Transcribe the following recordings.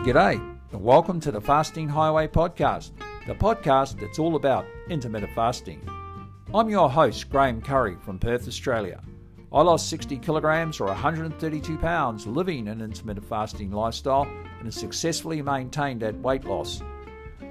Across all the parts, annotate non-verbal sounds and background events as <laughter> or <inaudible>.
G'day, and welcome to the Fasting Highway podcast, the podcast that's all about intermittent fasting. I'm your host, Graeme Currie from Perth, Australia. I lost 60 kilograms or 132 pounds living an intermittent fasting lifestyle and have successfully maintained that weight loss.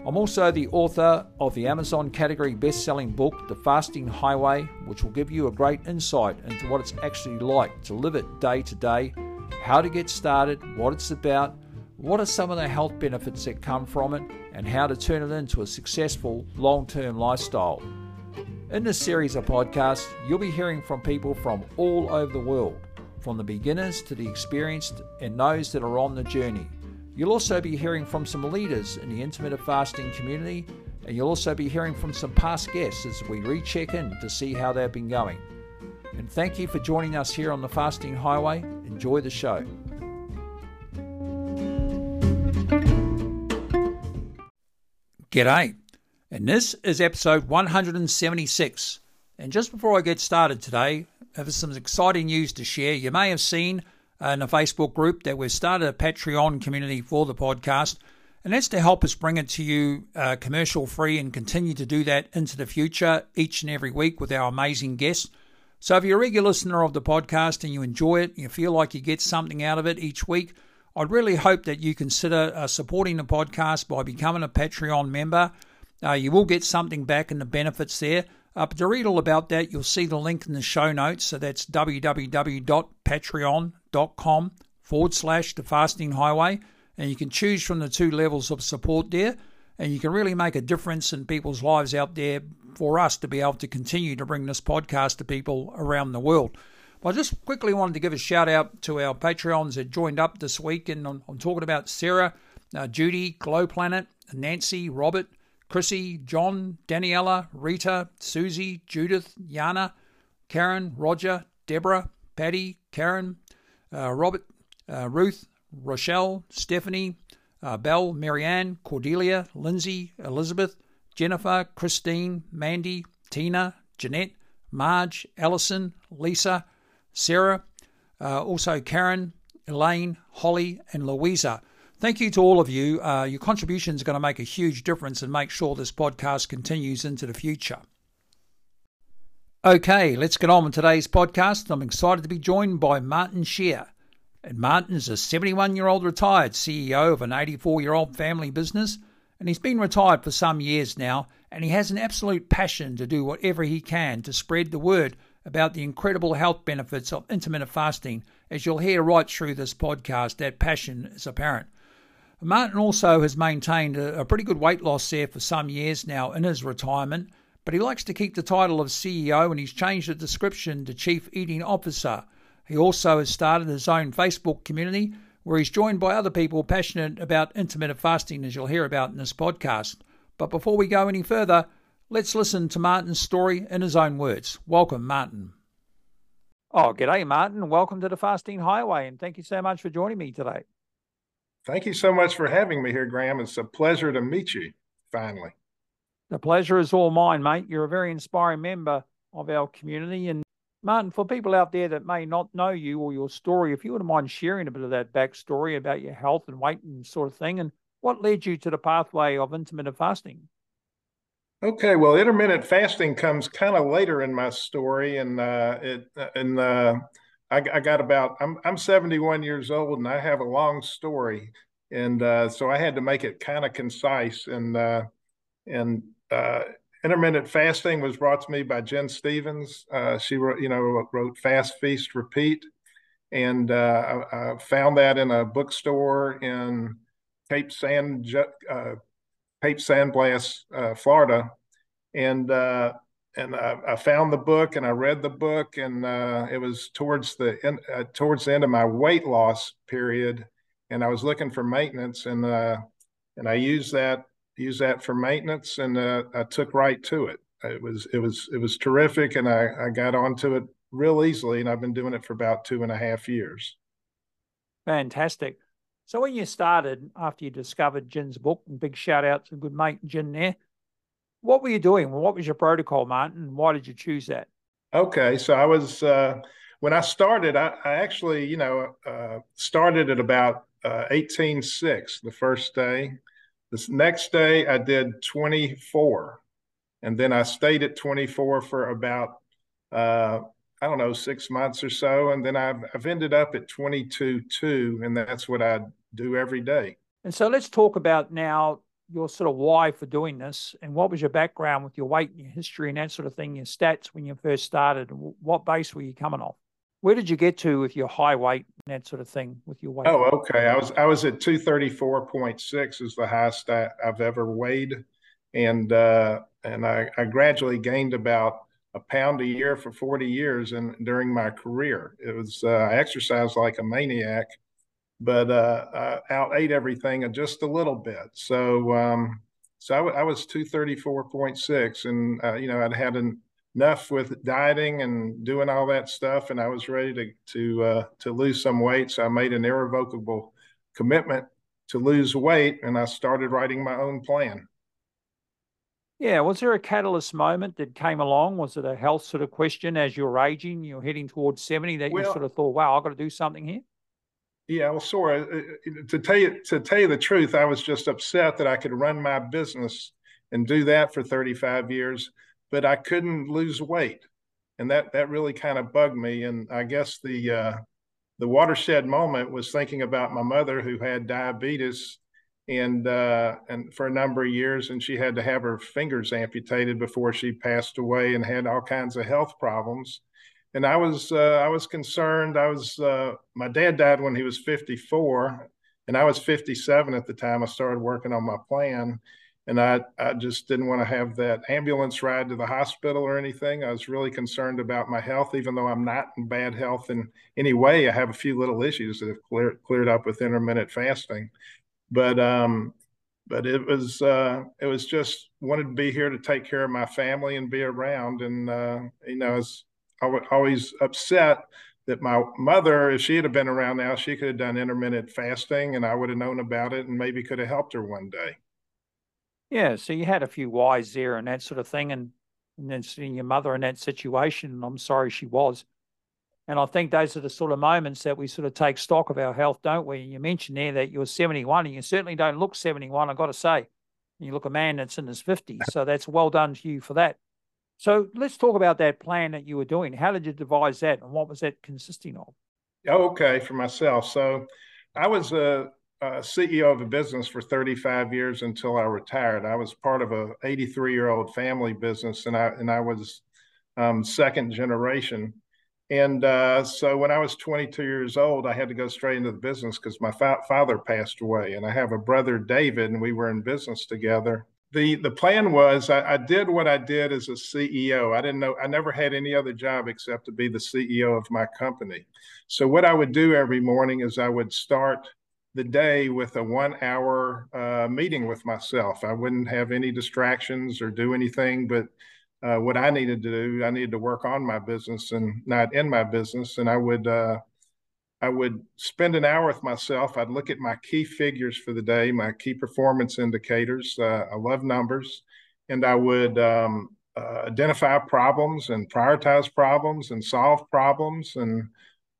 I'm also the author of the Amazon category best selling book, The Fasting Highway, which will give you a great insight into what it's actually like to live it day to day, how to get started, what it's about, what are some of the health benefits that come from it, and how to turn it into a successful long term lifestyle. In this series of podcasts, you'll be hearing from people from all over the world, from the beginners to the experienced and those that are on the journey. You'll also be hearing from some leaders in the intermittent fasting community, and you'll also be hearing from some past guests as we recheck in to see how they've been going. And thank you for joining us here on the Fasting Highway. Enjoy the show. G'day, and this is episode 176. And just before I get started today, I have some exciting news to share. You may have seen in a Facebook group that we've started a Patreon community for the podcast, and that's to help us bring it to you uh, commercial free and continue to do that into the future each and every week with our amazing guests. So if you're a regular listener of the podcast and you enjoy it, you feel like you get something out of it each week, I'd really hope that you consider uh, supporting the podcast by becoming a Patreon member. Uh, you will get something back in the benefits there. Uh, but to read all about that, you'll see the link in the show notes. So that's www.patreon.com forward slash the fasting highway. And you can choose from the two levels of support there. And you can really make a difference in people's lives out there for us to be able to continue to bring this podcast to people around the world. I just quickly wanted to give a shout out to our Patreons that joined up this week, and I'm, I'm talking about Sarah, uh, Judy, Glow Planet, Nancy, Robert, Chrissy, John, Daniela, Rita, Susie, Judith, Yana, Karen, Roger, Deborah, Patty, Karen, uh, Robert, uh, Ruth, Rochelle, Stephanie, uh, Belle, Marianne, Cordelia, Lindsay, Elizabeth, Jennifer, Christine, Mandy, Tina, Jeanette, Marge, Allison, Lisa, Sarah, uh, also Karen, Elaine, Holly, and Louisa. Thank you to all of you. Uh, your contribution is going to make a huge difference and make sure this podcast continues into the future. Okay, let's get on with today's podcast. I'm excited to be joined by Martin Sher. And Martin is a 71 year old retired CEO of an 84 year old family business, and he's been retired for some years now, and he has an absolute passion to do whatever he can to spread the word about the incredible health benefits of intermittent fasting. As you'll hear right through this podcast, that passion is apparent. Martin also has maintained a, pretty good weight loss there for some years now in his retirement, but he likes to keep the title of CEO and he's changed the description to Chief Eating Officer. He also has started his own Facebook community where he's joined by other people passionate about intermittent fasting, as you'll hear about in this podcast. But before we go any further, Let's listen to Martin's story in his own words. Welcome, Martin. Oh, g'day, Martin. Welcome to the Fasting Highway, and thank you so much for joining me today. Thank you so much for having me here, Graeme. It's a pleasure to meet you finally. The pleasure is all mine, mate. You're a very inspiring member of our community. And Martin, for people out there that may not know you or your story, if you wouldn't mind sharing a bit of that backstory about your health and weight and sort of thing, and what led you to the pathway of intermittent fasting? Okay, well, intermittent fasting comes kind of later in my story, and uh, it and uh, I, I, got about I'm I'm 71 years old, and I have a long story, and uh, so I had to make it kind of concise. And uh, and uh, intermittent fasting was brought to me by Gin Stephens. Uh, she wrote, you know, wrote Fast Feast Repeat, and I, I, found that in a bookstore in Cape San Cape San Blas, uh, Florida, and uh, and I, I, found the book and I read the book, and uh, it was towards the end, uh, towards the end of my weight loss period, and I was looking for maintenance, and uh, and I used that used that for maintenance, and uh, I took right to it. It was it was it was terrific, and I, I got onto it real easily, and I've been doing it for about two and a half years. Fantastic. So when you started, after you discovered Gin's book, and big shout out to good mate Gin there, what were you doing? What was your protocol, Martin? Why did you choose that? Okay, so I was uh, when I started. I, I actually, you know, uh, started at about uh, 18.6 the first day. This next day, I did 24. And then I stayed at 24 for about, uh, I don't know, six months or so. And then I've, I've ended up at 22.2, and that's what I do every day. And so let's talk about now your sort of why for doing this and what was your background with your weight and your history and that sort of thing, your stats when you first started. What base were you coming off? Where did you get to with your high weight and that sort of thing with your weight? Oh, okay. I was I was at two thirty four point six is the highest I, have ever weighed, and uh, and I, I gradually gained about a pound a year for forty years, and during my career, it was uh, I exercised like a maniac, but uh, I out ate everything just a little bit. So um, so I, w- I was two thirty four point six, and uh, you know I'd had an enough with dieting and doing all that stuff, and I was ready to to uh, to lose some weight. So I made an irrevocable commitment to lose weight, and I started writing my own plan. Yeah, was there a catalyst moment that came along? Was it a health sort of question as you're aging, you're heading towards seventy, that well, you sort of thought, "Wow, I've got to do something here." Yeah, well, Sora, uh, uh, to tell you to tell you the truth, I was just upset that I could run my business and do that for 35 years but I couldn't lose weight, and that that really kind of bugged me. And I guess the uh, the watershed moment was thinking about my mother who had diabetes and uh, and for a number of years, and she had to have her fingers amputated before she passed away, and had all kinds of health problems. And I was uh, I was concerned. I was uh, my dad died when he was 54, and I was 57 at the time. I started working on my plan, and I, I just didn't want to have that ambulance ride to the hospital or anything. I was really concerned about my health, even though I'm not in bad health in any way. I have a few little issues that have cleared cleared up with intermittent fasting, but um, but it was uh, it was just wanted to be here to take care of my family and be around, and uh, you know, I was always upset that my mother, if she had been around now, she could have done intermittent fasting, and I would have known about it, and maybe could have helped her one day. Yeah, so you had a few whys there and that sort of thing, and, and then seeing your mother in that situation, and I'm sorry she was. And I think those are the sort of moments that we sort of take stock of our health, don't we? And you mentioned there that you're 71, and you certainly don't look 71, I've got to say. You look a man that's in his 50s, so that's well done to you for that. So let's talk about that plan that you were doing. How did you devise that, and what was that consisting of? Okay, for myself. So I was a uh, CEO of a business for 35 years until I retired. I was part of a 83 year old family business, and I and I was um, second generation. And uh, so when I was 22 years old, I had to go straight into the business because my fa- father passed away, and I have a brother David, and we were in business together. The The plan was I, I did what I did as a CEO. I didn't know I never had any other job except to be the CEO of my company. So what I would do every morning is I would start the day with a one hour uh, meeting with myself. I wouldn't have any distractions or do anything but uh, what I needed to do. I needed to work on my business and not in my business. And I would, uh, I would spend an hour with myself. I'd look at my key figures for the day, my key performance indicators. Uh, I love numbers. And I would um, uh, identify problems and prioritize problems and solve problems and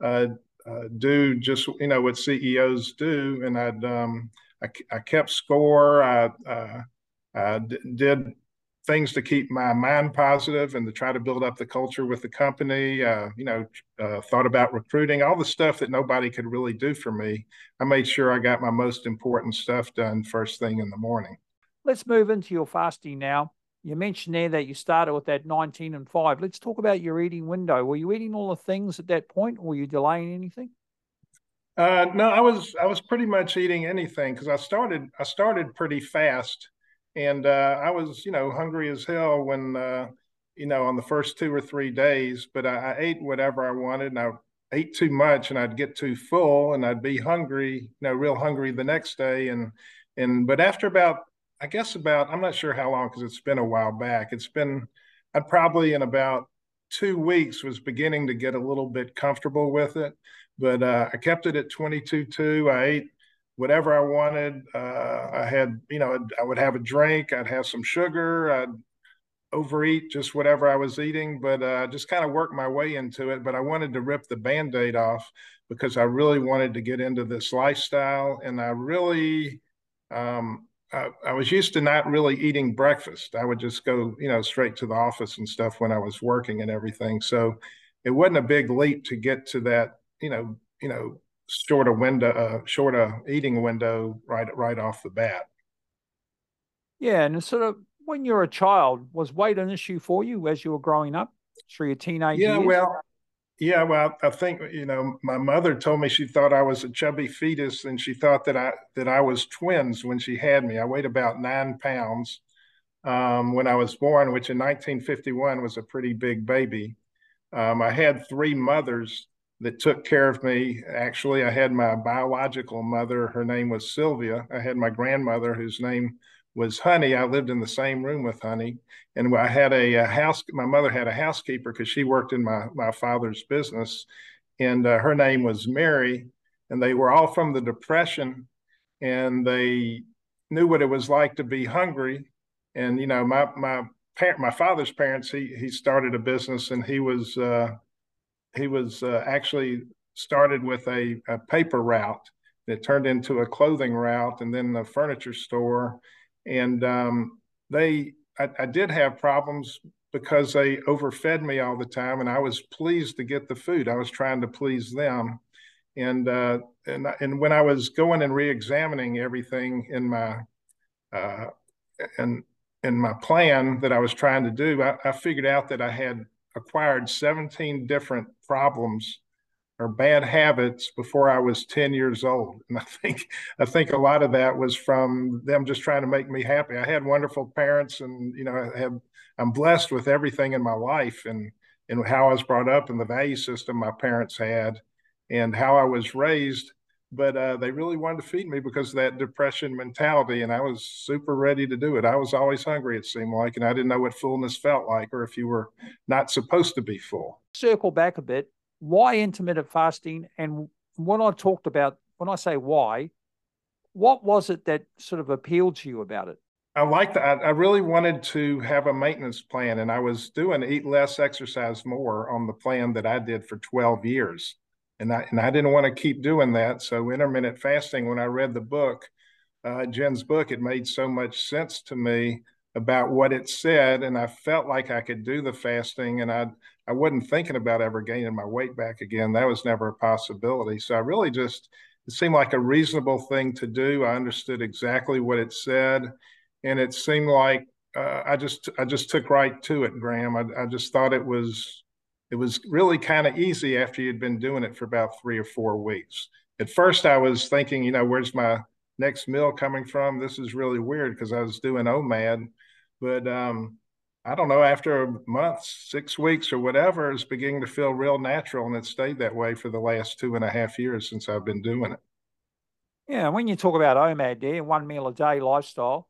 uh, uh, do just you know what CEOs do, and I'd um, I, I, kept score. I, uh, I did things to keep my mind positive and to try to build up the culture with the company. Uh, you know, uh, thought about recruiting, all the stuff that nobody could really do for me. I made sure I got my most important stuff done first thing in the morning. Let's move into your fasting now. You mentioned there that you started with that 19 and 5. Let's talk about your eating window. Were you eating all the things at that point or were you delaying anything? Uh, no, I was I was pretty much eating anything because I started I started pretty fast, and uh, I was you know hungry as hell when uh, you know on the first two or three days. But I, I, ate whatever I wanted, and I ate too much, and I'd get too full, and I'd be hungry, you know, real hungry the next day. And and but after about I guess about I'm not sure how long because it's been a while back. It's been I probably in about two weeks was beginning to get a little bit comfortable with it, but uh, I kept it at 22.2. I ate whatever I wanted. Uh, I had, you know, I would have a drink. I'd have some sugar. I'd overeat just whatever I was eating, but uh, just kind of worked my way into it. But I wanted to rip the band aid off because I really wanted to get into this lifestyle. And I really, um, I, I, was used to not really eating breakfast. I would just go, you know, straight to the office and stuff when I was working and everything. So it wasn't a big leap to get to that, you know, you know, shorter window, uh, shorter eating window right right off the bat. Yeah, and sort of when you're a child, was weight an issue for you as you were growing up through your teenage yeah, years? well, yeah, well, I think you know, my mother told me she thought I was a chubby fetus, and she thought that I that I was twins when she had me. I weighed about nine pounds um, when I was born, which in 1951 was a pretty big baby. Um, I had three mothers that took care of me. Actually, I had my biological mother. Her name was Sylvia. I had my grandmother, whose name was Honey. I lived in the same room with Honey, and I had a, a house. My mother had a housekeeper because she worked in my my father's business, and uh, her name was Mary. And they were all from the Depression, and they knew what it was like to be hungry. And you know, my my my father's parents, he he started a business, and he was uh, he was uh, actually started with a, a paper route that turned into a clothing route, and then a furniture store. And um, they I, I, did have problems because they overfed me all the time and i was pleased to get the food. I was trying to please them. And uh, and and when i was going and re-examining everything in my uh, in in my plan that i was trying to do I, I figured out that i had acquired 17 different problems or bad habits before I was 10 years old. And I think I think a lot of that was from them just trying to make me happy. I had wonderful parents and you know I have I'm blessed with everything in my life and and how I was brought up and the value system my parents had and how I was raised. But uh, they really wanted to feed me because of that depression mentality, and I was super ready to do it. I was always hungry, it seemed like, and I didn't know what fullness felt like, or if you were not supposed to be full. Circle back a bit why intermittent fasting and when I talked about when I say why, what was it that sort of appealed to you about it? I like that. I really wanted to have a maintenance plan, and I was doing eat less, exercise more on the plan that I did for 12 years, and I and I didn't want to keep doing that. So intermittent fasting. When I read the book, uh, Gin's book, it made so much sense to me about what it said, and I felt like I could do the fasting, and I I wasn't thinking about ever gaining my weight back again. That was never a possibility. So I really just it seemed like a reasonable thing to do. I understood exactly what it said, and it seemed like uh, I just I just took right to it, Graeme. I, I just thought it was it was really kind of easy after you'd been doing it for about three or four weeks. At first, I was thinking, you know, where's my next meal coming from? This is really weird because I was doing OMAD, but um, I don't know, after a month, six weeks, or whatever, it's beginning to feel real natural. And it stayed that way for the last two and a half years since I've been doing it. Yeah. When you talk about OMAD there, one meal a day lifestyle,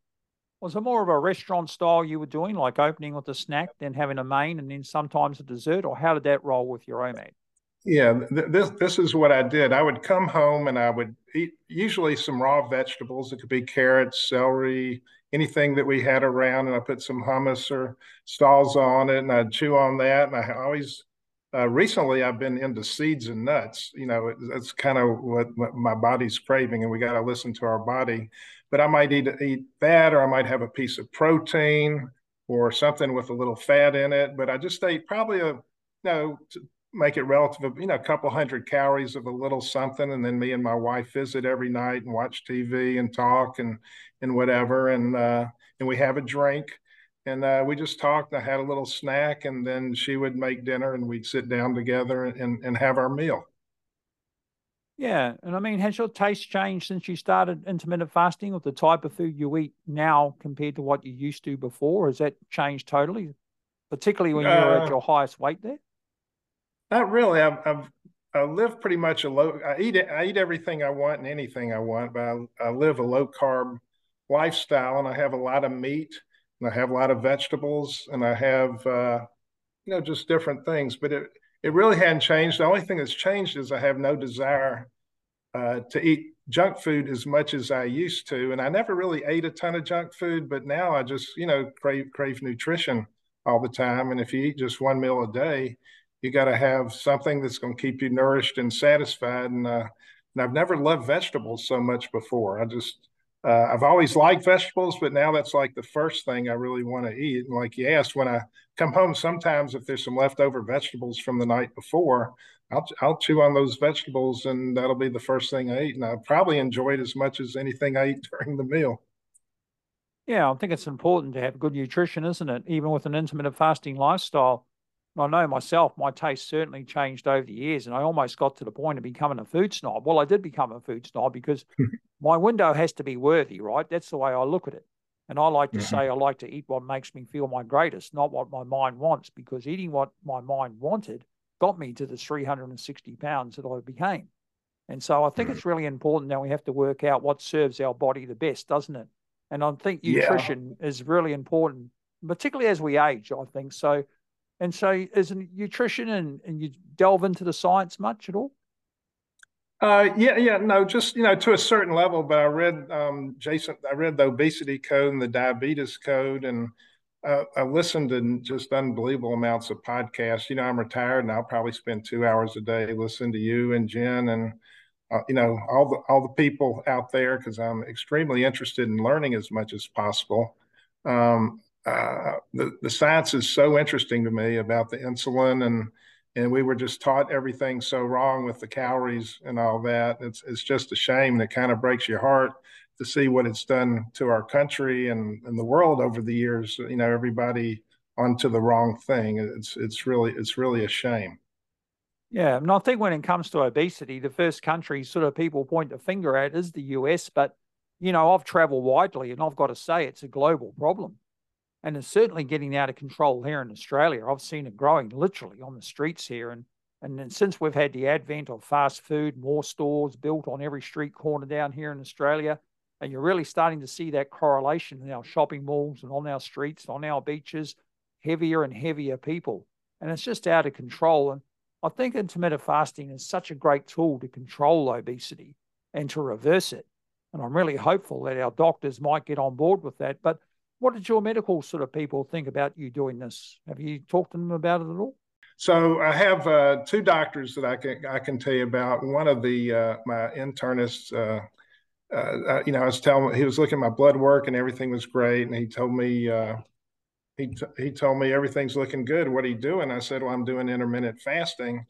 was it more of a restaurant style you were doing, like opening with a snack, then having a main, and then sometimes a dessert? Or how did that roll with your OMAD? Yeah, th- this this is what I did. I would come home and I would eat usually some raw vegetables. It could be carrots, celery, anything that we had around, and I put some hummus or stalls on it, and I'd chew on that. And I always, uh, recently, I've been into seeds and nuts. You know, it, kind of what, what, my body's craving, and we got to listen to our body. But I might eat eat that, or I might have a piece of protein or something with a little fat in it. But I just ate probably a, you know, to make it relative, you know, a couple hundred calories of a little something, and then me and my wife visit every night and watch TV and talk and and whatever, and uh, and we have a drink, and uh, we just talked. I had a little snack, and then she would make dinner, and we'd sit down together and and have our meal. Yeah, and I mean, has your taste changed since you started intermittent fasting, with the type of food you eat now compared to what you used to before? Has that changed totally, particularly when you were uh, at your highest weight there? Not really. I've, I've I live pretty much a low. I eat I eat everything I want and anything I want, but I, I live a low carb lifestyle, and I have a lot of meat, and I have a lot of vegetables, and I have uh, you know just different things. But it it really hadn't changed. The only thing that's changed is I have no desire uh, to eat junk food as much as I used to, and I never really ate a ton of junk food, but now I just you know crave crave nutrition all the time. And if you eat just one meal a day, you got to have something that's going to keep you nourished and satisfied. And, uh, and I've never loved vegetables so much before. I just, uh, I've always liked vegetables, but now that's like the first thing I really want to eat. And like you asked, when I come home, sometimes if there's some leftover vegetables from the night before, I'll I'll chew on those vegetables, and that'll be the first thing I eat. And I probably enjoy it as much as anything I eat <laughs> during the meal. Yeah, I think it's important to have good nutrition, isn't it? Even with an intermittent fasting lifestyle. I know myself, my taste certainly changed over the years, and I almost got to the point of becoming a food snob. Well, I did become a food snob because <laughs> my window has to be worthy, right? That's the way I look at it. And I like to say I like to eat what makes me feel my greatest, not what my mind wants, because eating what my mind wanted got me to the 360 pounds that I became. And so I think it's really important now we have to work out what serves our body the best, doesn't it? And I think nutrition yeah. is really important, particularly as we age, I think. So, and so is nutrition and, and you delve into the science much at all? Uh, yeah, yeah, no, just you know, to a certain level. But I read um, Jason, I read the obesity code and the diabetes code, and uh, I listened to just unbelievable amounts of podcasts. You know, I'm retired, and I'll probably spend two hours a day listening to you and Gin, and uh, you know all the all the people out there because I'm extremely interested in learning as much as possible. Um, uh, the the science is so interesting to me about the insulin and and we were just taught everything so wrong with the calories and all that. It's it's just a shame. It kind of breaks your heart to see what it's done to our country and, and the world over the years. You know, everybody onto the wrong thing. It's it's really it's really a shame. Yeah, and I think when it comes to obesity, the first country sort of people point the finger at is the US. But, you know, I've traveled widely and I've got to say it's a global problem. And it's certainly getting out of control here in Australia. I've seen it growing literally on the streets here. And, and then since we've had the advent of fast food, more stores built on every street corner down here in Australia, and you're really starting to see that correlation in our shopping malls and on our streets, on our beaches, heavier and heavier people. And it's just out of control. And I think intermittent fasting is such a great tool to control obesity and to reverse it. And I'm really hopeful that our doctors might get on board with that. But what did your medical sort of people think about you doing this? Have you talked to them about it at all? So I have uh, two doctors that I can I can tell you about. One of the uh, my internists, uh, uh, uh you know, I was telling he was looking at my blood work and everything was great, and he told me uh, he, t- he told me everything's looking good. What are you doing? I said, well, I'm doing intermittent fasting.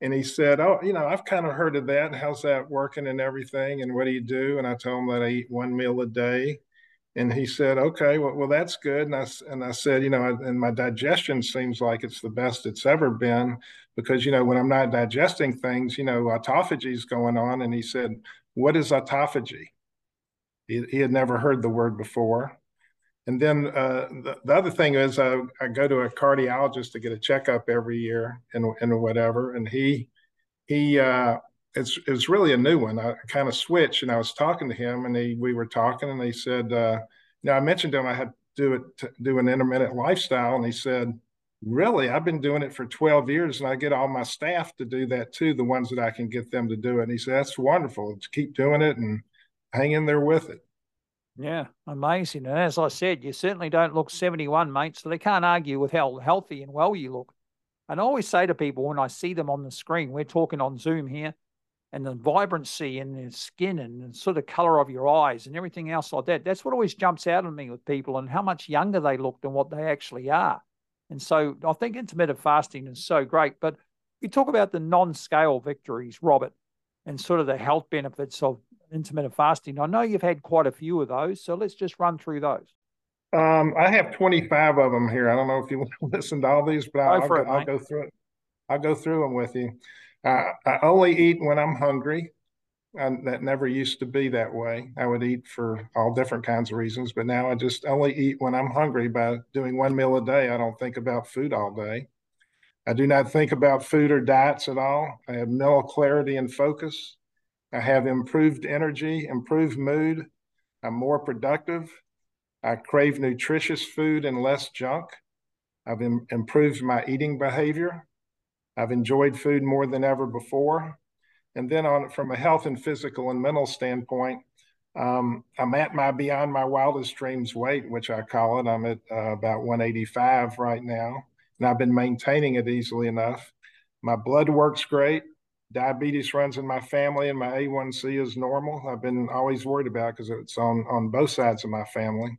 And he said, oh, you know, I've kind of heard of that. How's that working and everything? And what do you do? And I told him that I eat one meal a day. And he said, okay, well, well that's good. And I, and I said, you know, and my digestion seems like it's the best it's ever been because, you know, when I'm not digesting things, you know, autophagy is going on. And he said, what is autophagy? He, he had never heard the word before. And then uh, the, the, other thing is, uh, I go to a cardiologist to get a checkup every year and, and whatever. And he, he, uh, it's, it's really a new one. I kind of switched and I was talking to him and he, we were talking and he said, uh, you know, I mentioned to him I had to do it, do an intermittent lifestyle. And he said, really, I've been doing it for 12 years and I get all my staff to do that too. The ones that I can get them to do it. And he said, that's wonderful. Just keep doing it and hang in there with it. Yeah, amazing. And as I said, you certainly don't look 71, mate, so they can't argue with how healthy and well you look. And I always say to people when I see them on the screen, we're talking on Zoom here, and the vibrancy in the skin and the sort of color of your eyes and everything else like that, that's what always jumps out at me with people and how much younger they look than what they actually are. And so I think intermittent fasting is so great. But you talk about the non scale victories, Robert, and sort of the health benefits of intermittent fasting. I know you've had quite a few of those, so let's just run through those. Um, I have 25 of them here. I don't know if you <laughs> want to listen to all these, but I'll, I'll, it, I'll go through it. I'll go through them with you. Uh, I only eat when I'm hungry. And that never used to be that way. I would eat for all different kinds of reasons, but now I just only eat when I'm hungry. By doing one meal a day, I don't think about food all day. I do not think about food or diets at all. I have mental clarity and focus. I have improved energy, improved mood. I'm more productive. I crave nutritious food and less junk. I've Im- improved my eating behavior. I've enjoyed food more than ever before. And then on from a health and physical and mental standpoint, Um, I'm at my beyond my wildest dreams weight, which I call it. I'm at uh, about 185 right now, and I've been maintaining it easily enough. My blood works great. Diabetes runs in my family, and my A1C is normal. I've been always worried about because it's on on both sides of my family.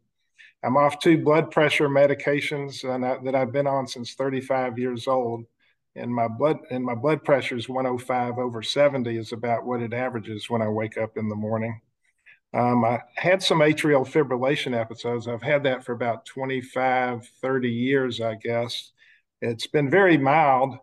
I'm off two blood pressure medications I, that I've been on since 35 years old, and my blood and my blood pressure is 105 over 70 is about what it averages when I wake up in the morning. Um, I had some atrial fibrillation episodes. I've had that for about 25, 30 years, I guess. It's been very mild,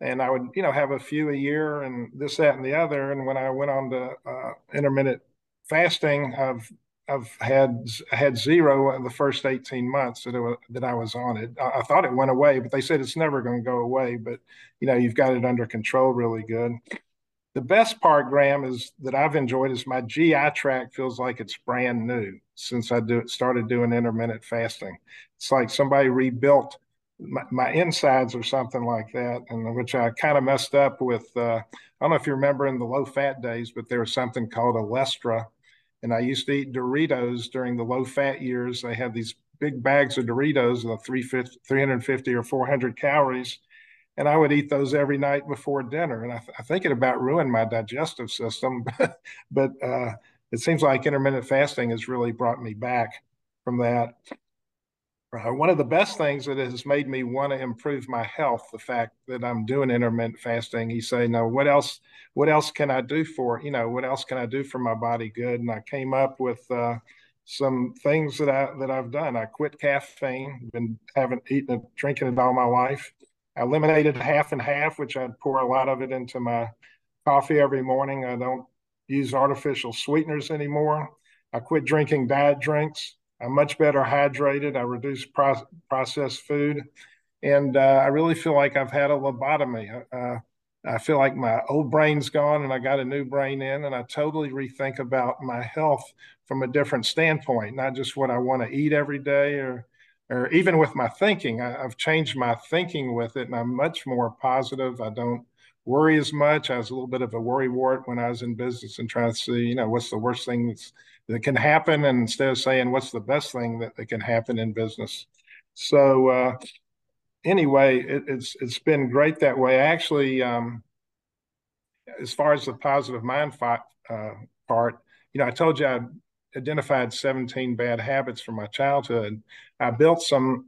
and I would, you know, have a few a year and this, that, and the other. And when I went on to uh, intermittent fasting, I've I've had had zero in the first 18 months that was, that I was on it. I, I, thought it went away, but they said it's never going to go away. But you know, you've got it under control really good. The best part, Graeme, is that I've enjoyed is my GI tract feels like it's brand new since I do, started doing intermittent fasting. It's like somebody rebuilt my, my insides or something like that, and which I kind of messed up with. Uh, I don't know if you remember in the low fat days, but there was something called Olestra, and I used to eat Doritos during the low fat years. They had these big bags of Doritos, the 350 or 400 calories and I would eat those every night before dinner. And I, th- I think it about ruined my digestive system, <laughs> but uh, it seems like intermittent fasting has really brought me back from that. Uh, one of the best things that has made me want to improve my health, the fact that I'm doing intermittent fasting. You say, no, what else? What else can I do for you know? What else can I do for my body good? And I came up with uh, some things that I that I've done. I quit caffeine. Been haven't eaten drinking it all my life. I eliminated half and half, which I'd pour a lot of it into my coffee every morning. I don't use artificial sweeteners anymore. I quit drinking diet drinks. I'm much better hydrated. I reduce pro- processed food. And uh, I really feel like I've had a lobotomy. Uh, I feel like my old brain's gone and I got a new brain in, and I totally rethink about my health from a different standpoint, not just what I want to eat every day or or even with my thinking, I, have changed my thinking with it, and I'm much more positive. I don't worry as much. I was a little bit of a worry wart when I was in business and trying to see, you know, what's the worst thing that's that can happen, and instead of saying what's the best thing that, that can happen in business. So uh, anyway, it, it's it's been great that way. Actually, um, as far as the positive mind uh, part, you know, I told you I identified 17 bad habits from my childhood. I built some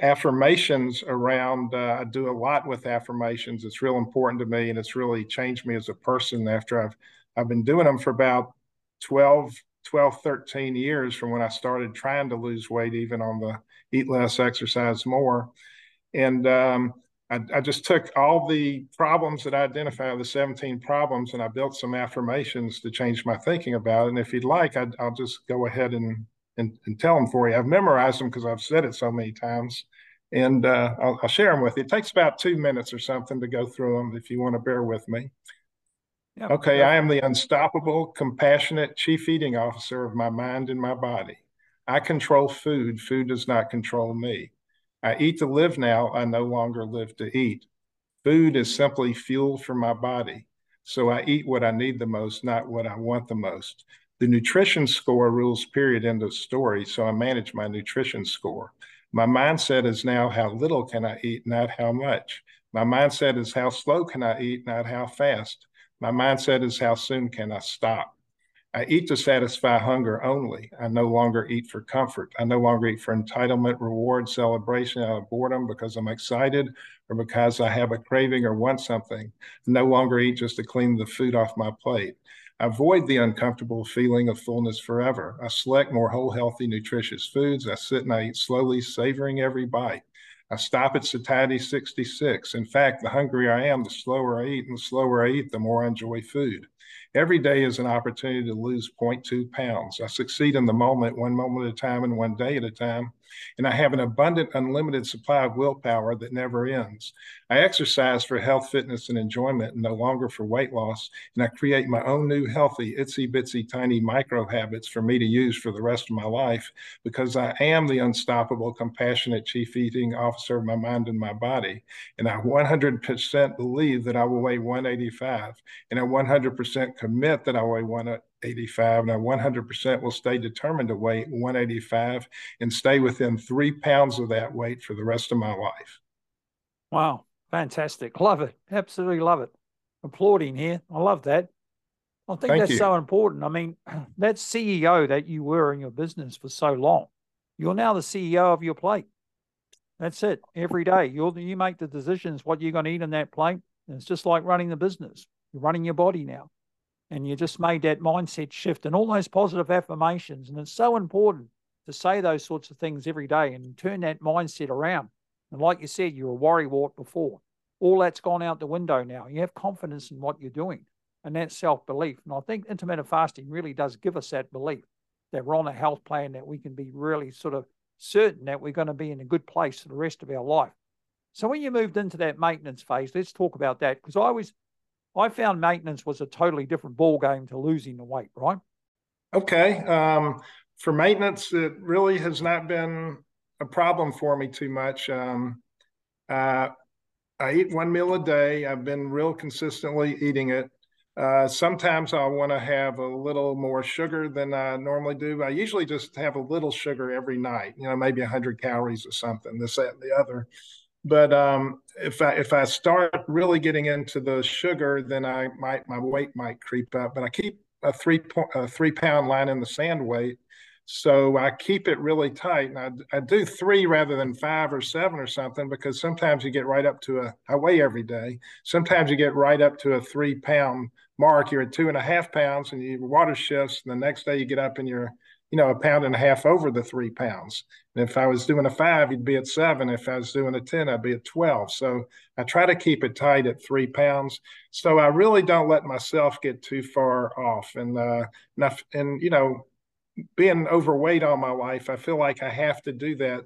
affirmations around, uh, I do a lot with affirmations. It's real important to me and it's really changed me as a person after I've, I've been doing them for about 12, 12, 13 years from when I started trying to lose weight, even on the eat less, exercise more. And um, I, I, just took all the problems that I identified, the 17 problems, and I built some affirmations to change my thinking about it. And if you'd like, i will just go ahead and, and, and, tell them for you. I've memorized them because I've said it so many times. And uh, I'll, I'll, share them with you. It takes about two minutes or something to go through them if you want to bear with me. Okay, I am the unstoppable, compassionate chief eating officer of my mind and my body. I control food. Food does not control me. I eat to live now, I no longer live to eat. Food is simply fuel for my body. So I eat what I need the most, not what I want the most. The nutrition score rules, period, end of story. So I manage my nutrition score. My mindset is now how little can I eat, not how much. My mindset is how slow can I eat, not how fast. My mindset is how soon can I stop. I eat to satisfy hunger only. I no longer eat for comfort. I no longer eat for entitlement, reward, celebration out of boredom because I'm excited or because I have a craving or want something. I no longer eat just to clean the food off my plate. I avoid the uncomfortable feeling of fullness forever. I select more whole, healthy, nutritious foods. I sit and I eat slowly, savoring every bite. I stop at satiety 66. In fact, the hungrier I am, the slower I eat, and the slower I eat, the more I enjoy food. Every day is an opportunity to lose 0.2 pounds. I succeed in the moment, one moment at a time and one day at a time. And I have an abundant, unlimited supply of willpower that never ends. I exercise for health, fitness, and enjoyment, no longer for weight loss. And I create my own new healthy, itsy bitsy, tiny micro habits for me to use for the rest of my life because I am the unstoppable, compassionate chief eating officer of my mind and my body. And I 100% believe that I will weigh 185. And I 100% commit that I will weigh 185, and Now, 100% will stay determined to weigh 185 and stay within three pounds of that weight for the rest of my life. Wow, fantastic. Love it. Absolutely love it. Applauding here. I love that. I think Thank that's you. so important. I mean, <clears throat> that CEO that you were in your business for so long, you're now the CEO of your plate. That's it. Every day, you you make the decisions what you're going to eat on that plate. And it's just like running the business. You're running your body now, and you just made that mindset shift and all those positive affirmations. And it's so important to say those sorts of things every day and turn that mindset around. And like you said, you were a worrywart before. All that's gone out the window now. You have confidence in what you're doing and that self belief. And I think intermittent fasting really does give us that belief that we're on a health plan, that we can be really sort of certain that we're going to be in a good place for the rest of our life. So when you moved into that maintenance phase, let's talk about that because I always I found maintenance was a totally different ball game to losing the weight, right? Okay. Um, for maintenance, it really has not been a problem for me too much. Um, uh, I eat one meal a day. I've been real consistently eating it. Uh, sometimes I want to have a little more sugar than I normally do. I usually just have a little sugar every night, you know, maybe 100 calories or something, this, that, and the other. But um, if I if I start really getting into the sugar, then I might my weight might creep up. But I keep a three point a three pound line in the sand weight, so I keep it really tight. And I, I do three rather than five or seven or something because sometimes you get right up to a I weigh every day. Sometimes you get right up to a three pound mark, you're at two and a half pounds and your water shifts. And the next day you get up and you're, you know, a pound and a half over the three pounds. And if I was doing a five, you'd be at seven. If I was doing a 10, I'd be at 12. So I try to keep it tight at three pounds. So I really don't let myself get too far off. And, uh, and, and you know, being overweight all my life, I feel like I have to do that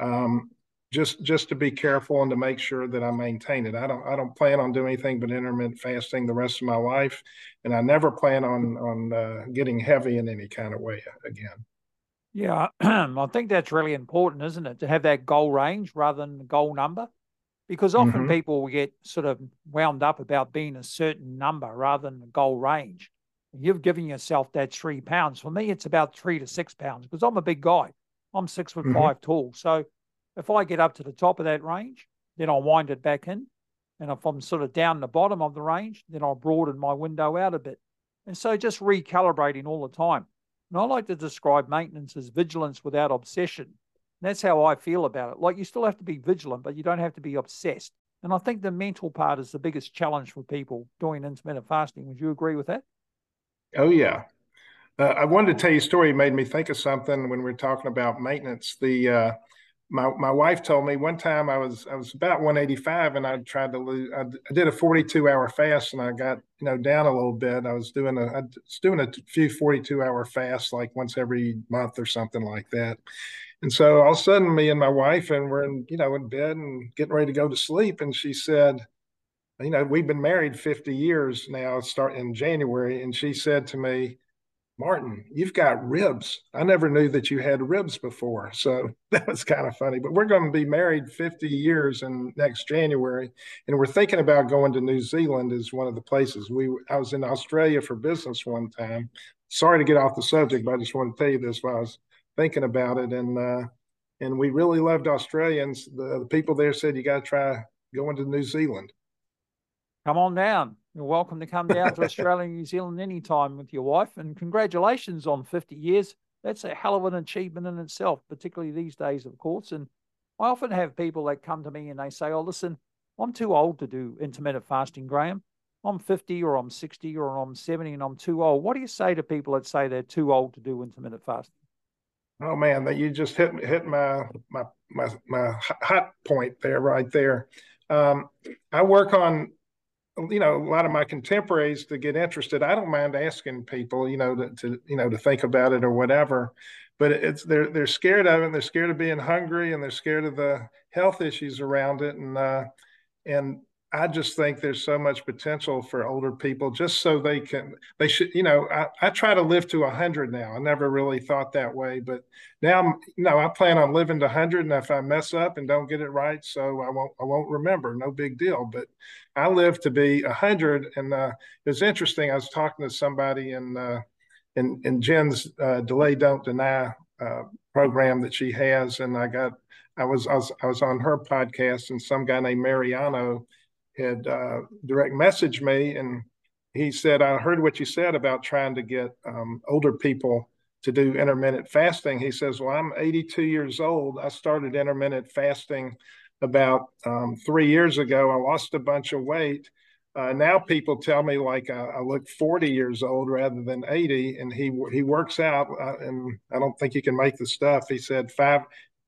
um, just just to be careful and to make sure that I maintain it. I don't I don't plan on doing anything but intermittent fasting the rest of my life, and I never plan on on uh, getting heavy in any kind of way again. Yeah, <clears throat> I think that's really important, isn't it, to have that goal range rather than the goal number, because often mm-hmm. people get sort of wound up about being a certain number rather than the goal range. You've given yourself that three pounds. For me, it's about three to six pounds because I'm a big guy. I'm six foot mm-hmm. five tall, so if I get up to the top of that range, then I'll wind it back in. And if I'm sort of down the bottom of the range, then I'll broaden my window out a bit. And so just recalibrating all the time. And I like to describe maintenance as vigilance without obsession. And that's how I feel about it. Like you still have to be vigilant, but you don't have to be obsessed. And I think the mental part is the biggest challenge for people doing intermittent fasting. Would you agree with that? Oh, yeah. Uh, I wanted to tell you a story. It made me think of something when we are talking about maintenance. The uh, my my wife told me one time I was I was about 185 and I tried to lose I, did a 42 hour fast and I got you know down a little bit. I was doing a I was doing a few 42 hour fasts like once every month or something like that. And so all of a sudden me and my wife and we're in you know in bed and getting ready to go to sleep and she said you know we've been married 50 years now start in January and she said to me Martin, you've got ribs. I never knew that you had ribs before. So <laughs> that was kind of funny. But we're going to be married 50 years in next January. And we're thinking about going to New Zealand as one of the places. We I was in Australia for business one time. Sorry to get off the subject, but I just want to tell you this while I was thinking about it. And uh, and we really loved Australians. The, the people there said you got to try going to New Zealand. Come on down. You're welcome to come down to <laughs> Australia and New Zealand anytime with your wife. And congratulations on 50 years. That's a hell of an achievement in itself, particularly these days, of course. And I often have people that come to me and they say, Oh, listen, I'm too old to do intermittent fasting, Graeme. I'm 50 or I'm 60 or I'm 70 and I'm too old. What do you say to people that say they're too old to do intermittent fasting? Oh man, that you just hit hit my my my my hot point there, right there. Um, I work on you know a lot of my contemporaries to get interested i don't mind asking people you know to, to you know to think about it or whatever but it's they're they're scared of it they're scared of being hungry and they're scared of the health issues around it and uh and I just think there's so much potential for older people just so they can, they should, you know, I, I try to live to 100 now. I never really thought that way, but now, you know, I plan on living to 100. And if I mess up and don't get it right, so I won't, I won't remember, no big deal. But I live to be 100. And uh, it was interesting. I was talking to somebody in, uh, in, in Gin's uh, Delay Don't Deny uh, program that she has. And I got, I was, I was, I was on her podcast and some guy named Mariano had uh, direct messaged me and he said, I heard what you said about trying to get um, older people to do intermittent fasting. He says, Well, I'm 82 years old. I started intermittent fasting about um, three years ago. I lost a bunch of weight. Uh, now people tell me like I, I, look 40 years old rather than 80, and he he works out, uh, and I don't think he can make the stuff. He said five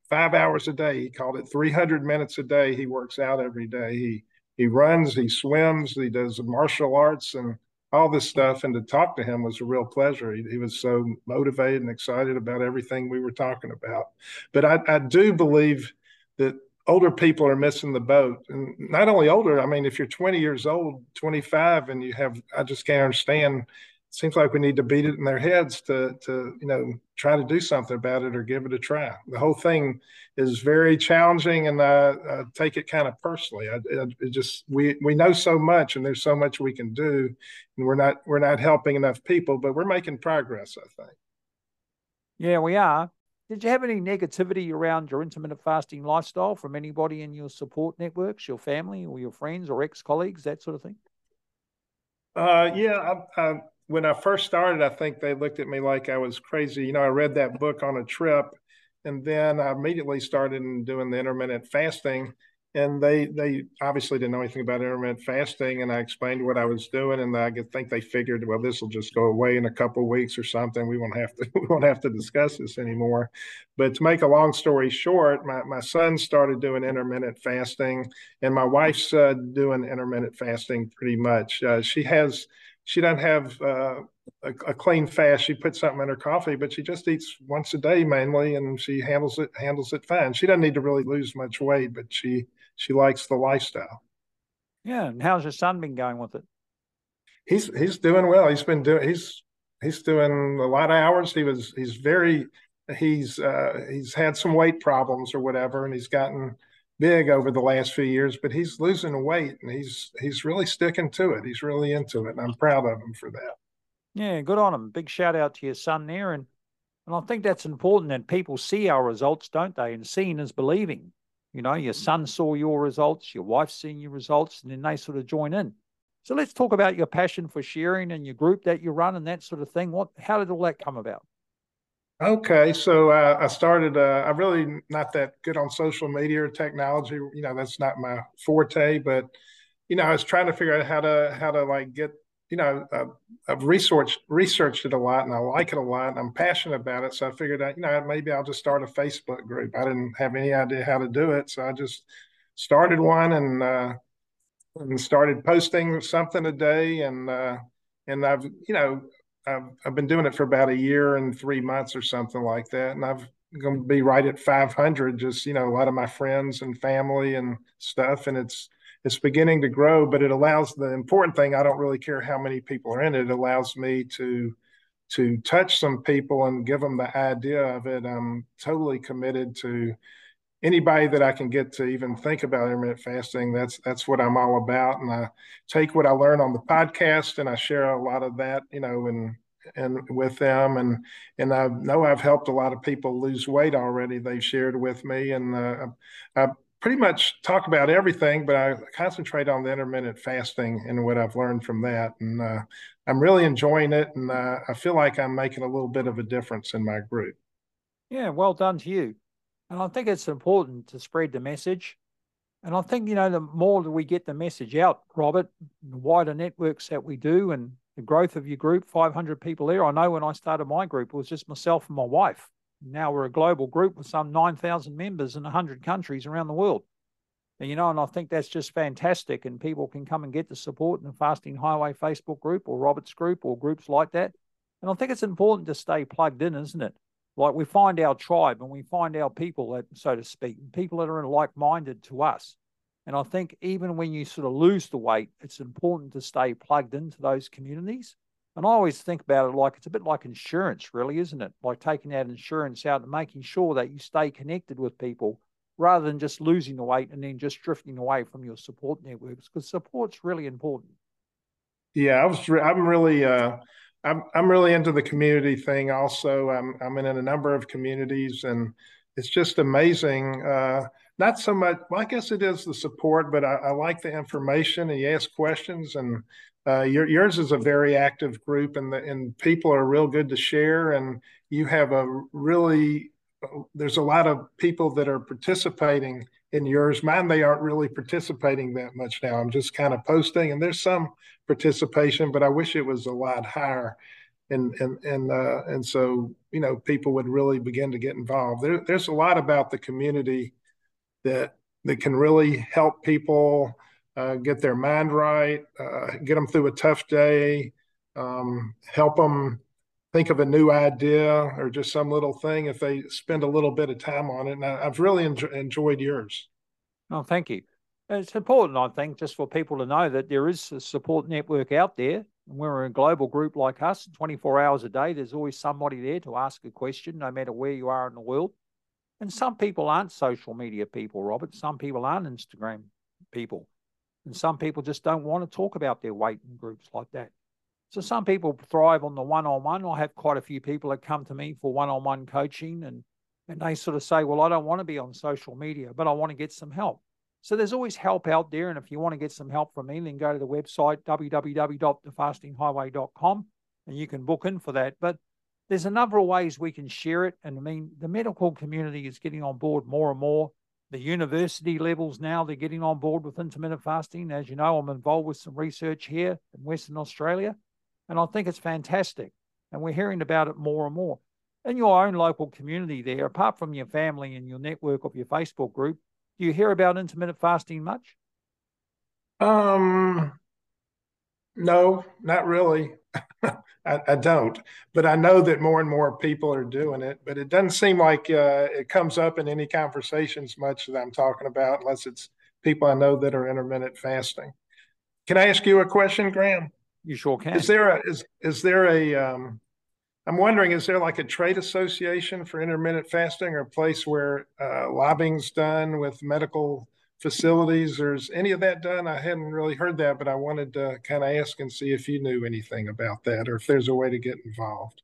five hours a day. He called it 300 minutes a day. He works out every day. He he runs, he swims, he does martial arts, and all this stuff. And to talk to him was a real pleasure. He, he was so motivated and excited about everything we were talking about. But I, I do believe that older people are missing the boat and not only older i mean if you're 20 years old 25 and you have i just can't understand seems like we need to beat it in their heads to to you know try to do something about it or give it a try. The whole thing is very challenging and i, I take it kind of personally. I, it just we we know so much and there's so much we can do and we're not we're not helping enough people but we're making progress i think. Yeah we are. Did you have any negativity around your intermittent fasting lifestyle from anybody in your support networks, your family or your friends or ex colleagues, that sort of thing? Uh, yeah, I, I, when I first started, I think they looked at me like I was crazy. You know, I read that book on a trip, and then I immediately started doing the intermittent fasting and they they obviously didn't know anything about intermittent fasting and i explained what i was doing and i think they figured well this will just go away in a couple weeks or something. We won't have to <laughs> we won't have to discuss this anymore. But to make a long story short my, my son started doing intermittent fasting and my wife's uh, doing intermittent fasting pretty much. Uh, she has she doesn't have uh, a, a, clean fast. She puts something in her coffee, but she just eats once a day mainly, and she handles it handles it fine. She doesn't need to really lose much weight, but she she likes the lifestyle. Yeah, and how's your son been going with it? He's he's doing well. He's been doing he's he's doing a lot of hours. He was he's very he's uh, he's had some weight problems or whatever, and he's gotten big over the last few years. But he's losing weight, and he's he's really sticking to it. He's really into it, and I'm proud of him for that. Yeah, good on him. Big shout out to your son there, and and I think that's important that people see our results, don't they? And seeing is believing. You know, your son saw your results, your wife's seeing your results, and then they sort of join in. So let's talk about your passion for sharing and your group that you run and that sort of thing. What, how did all that come about? Okay, so uh, I started. Uh, I'm really not that good on social media or technology. You know, that's not my forte. But you know, I was trying to figure out how to how to like get you know, I've, I've researched researched it a lot, and I like it a lot. And I'm passionate about it, so I figured out, you know, maybe I'll just start a Facebook group. I didn't have any idea how to do it, so I just started one and uh, and started posting something a day. And uh, and I've, you know, I've I've been doing it for about a year and three months or something like that, and I've going to be right at 500. Just you know, a lot of my friends and family and stuff, and it's it's beginning to grow, but it allows the important thing. I don't really care how many people are in it. It allows me to to touch some people and give them the idea of it. I'm totally committed to anybody that I can get to even think about intermittent fasting. That's that's what I'm all about. And I take what I learn on the podcast and I share a lot of that, you know, and and with them and and I know I've helped a lot of people lose weight already. They've shared with me, and uh, I pretty much talk about everything, but I concentrate on the intermittent fasting and what I've learned from that. And uh, I'm really enjoying it. And uh, I feel like I'm making a little bit of a difference in my group. Yeah, well done to you. And I think it's important to spread the message. And I think, you know, the more that we get the message out, Robert, the wider networks that we do and the growth of your group, 500 people there. I know when I started my group, it was just myself and my wife. Now we're a global group with some 9,000 members in 100 countries around the world. And, you know, and I think that's just fantastic. And people can come and get the support in the Fasting Highway Facebook group or Robert's group or groups like that. And I think it's important to stay plugged in, isn't it? Like we find our tribe and we find our people, that, so to speak, people that are like minded to us. And I think even when you sort of lose the weight, it's important to stay plugged into those communities and I always think about it like it's a bit like insurance, really, isn't it? Like taking out insurance out and making sure that you stay connected with people rather than just losing the weight and then just drifting away from your support networks because support's really important. Yeah, I was. I'm really. Uh, I'm I'm really into the community thing. Also, I'm I'm in a number of communities, and it's just amazing. Uh, not so much. Well, I guess it is the support, but I, I like the information, and you ask questions, and uh, your, yours is a very active group, and the, and people are real good to share, and you have a really there's a lot of people that are participating in yours. Mine, they aren't really participating that much now. I'm just kind of posting, and there's some participation, but I wish it was a lot higher. And and and uh, and so you know, people would really begin to get involved. There, there's a lot about the community that that can really help people uh, get their mind right, uh, get them through a tough day, um, help them think of a new idea or just some little thing if they spend a little bit of time on it. And I, have really enjoyed yours. Oh, thank you. It's important, I think, just for people to know that there is a support network out there. And We're a global group like us, 24 hours a day. There's always somebody there to ask a question, no matter where you are in the world. And some people aren't social media people, Robert. Some people aren't Instagram people. And some people just don't want to talk about their weight in groups like that. So some people thrive on the one-on-one. I have quite a few people that come to me for one-on-one coaching and and they sort of say, well, I don't want to be on social media, but I want to get some help. So there's always help out there. And if you want to get some help from me, then go to the website, www.thefastinghighway.com, and you can book in for that. But there's a number of ways we can share it. And I mean, the medical community is getting on board more and more. The university levels now, they're getting on board with intermittent fasting. As you know, I'm involved with some research here in Western Australia. And I think it's fantastic. And we're hearing about it more and more. In your own local community there, apart from your family and your network of your Facebook group, do you hear about intermittent fasting much? Um, no, not really. <laughs> I, I, don't, but I know that more and more people are doing it. But it doesn't seem like uh, it comes up in any conversations much that I'm talking about, unless it's people I know that are intermittent fasting. Can I ask you a question, Graeme? You sure can. Is there a is is there a um, I'm wondering, is there like a trade association for intermittent fasting or a place where uh, lobbying's done with medical facilities or is any of that done? I hadn't really heard that, but I wanted to kind of ask and see if you knew anything about that or if there's a way to get involved.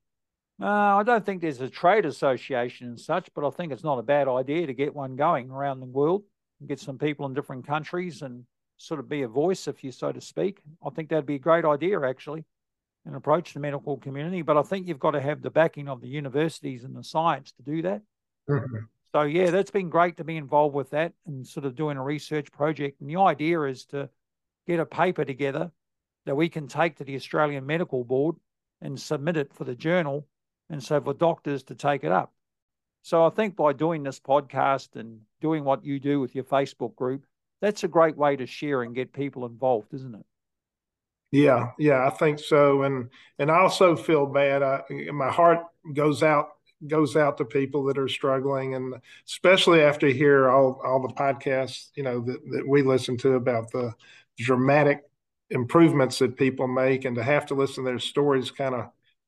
Uh, I don't think there's a trade association and such, but I think it's not a bad idea to get one going around the world, and get some people in different countries and sort of be a voice, if you so to speak. I think that'd be a great idea, actually, an approach to the medical community. But I think you've got to have the backing of the universities and the science to do that. Mm-hmm. So yeah, that's been great to be involved with that and sort of doing a research project. And the idea is to get a paper together that we can take to the Australian Medical Board and submit it for the journal, and so for doctors to take it up. So I think by doing this podcast and doing what you do with your Facebook group, that's a great way to share and get people involved, isn't it? Yeah, yeah, I think so. And and I also feel bad. I, my heart goes out goes out to people that are struggling, and especially after hear all all the podcasts, you know, that, that we listen to about the dramatic improvements that people make, and to have to listen to their stories, kind of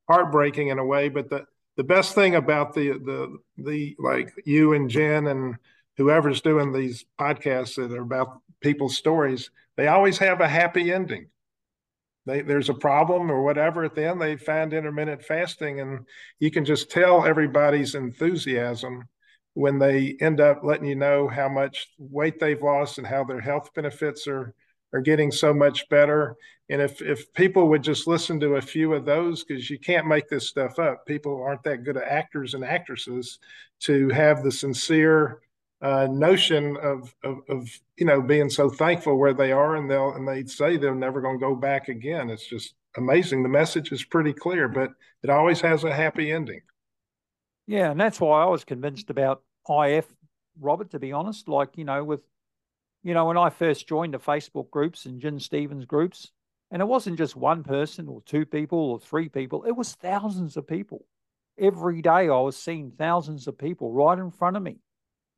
heartbreaking in a way. But the the best thing about the the the like you and Gin and whoever's doing these podcasts that are about people's stories, they always have a happy ending. They, there's a problem or whatever at the end, they find intermittent fasting, and you can just tell everybody's enthusiasm when they end up letting you know how much weight they've lost and how their health benefits are are getting so much better. And if if people would just listen to a few of those, because you can't make this stuff up, people aren't that good at actors and actresses to have the sincere uh, notion of, of, of you know being so thankful where they are, and they'll and they'd say they're never going to go back again. It's just amazing. The message is pretty clear, but it always has a happy ending. Yeah, and that's why I was convinced about IF, Robert. To be honest, like you know, with you know when I first joined the Facebook groups and Gin Stephens groups, and it wasn't just one person or two people or three people; it was thousands of people. Every day, I was seeing thousands of people right in front of me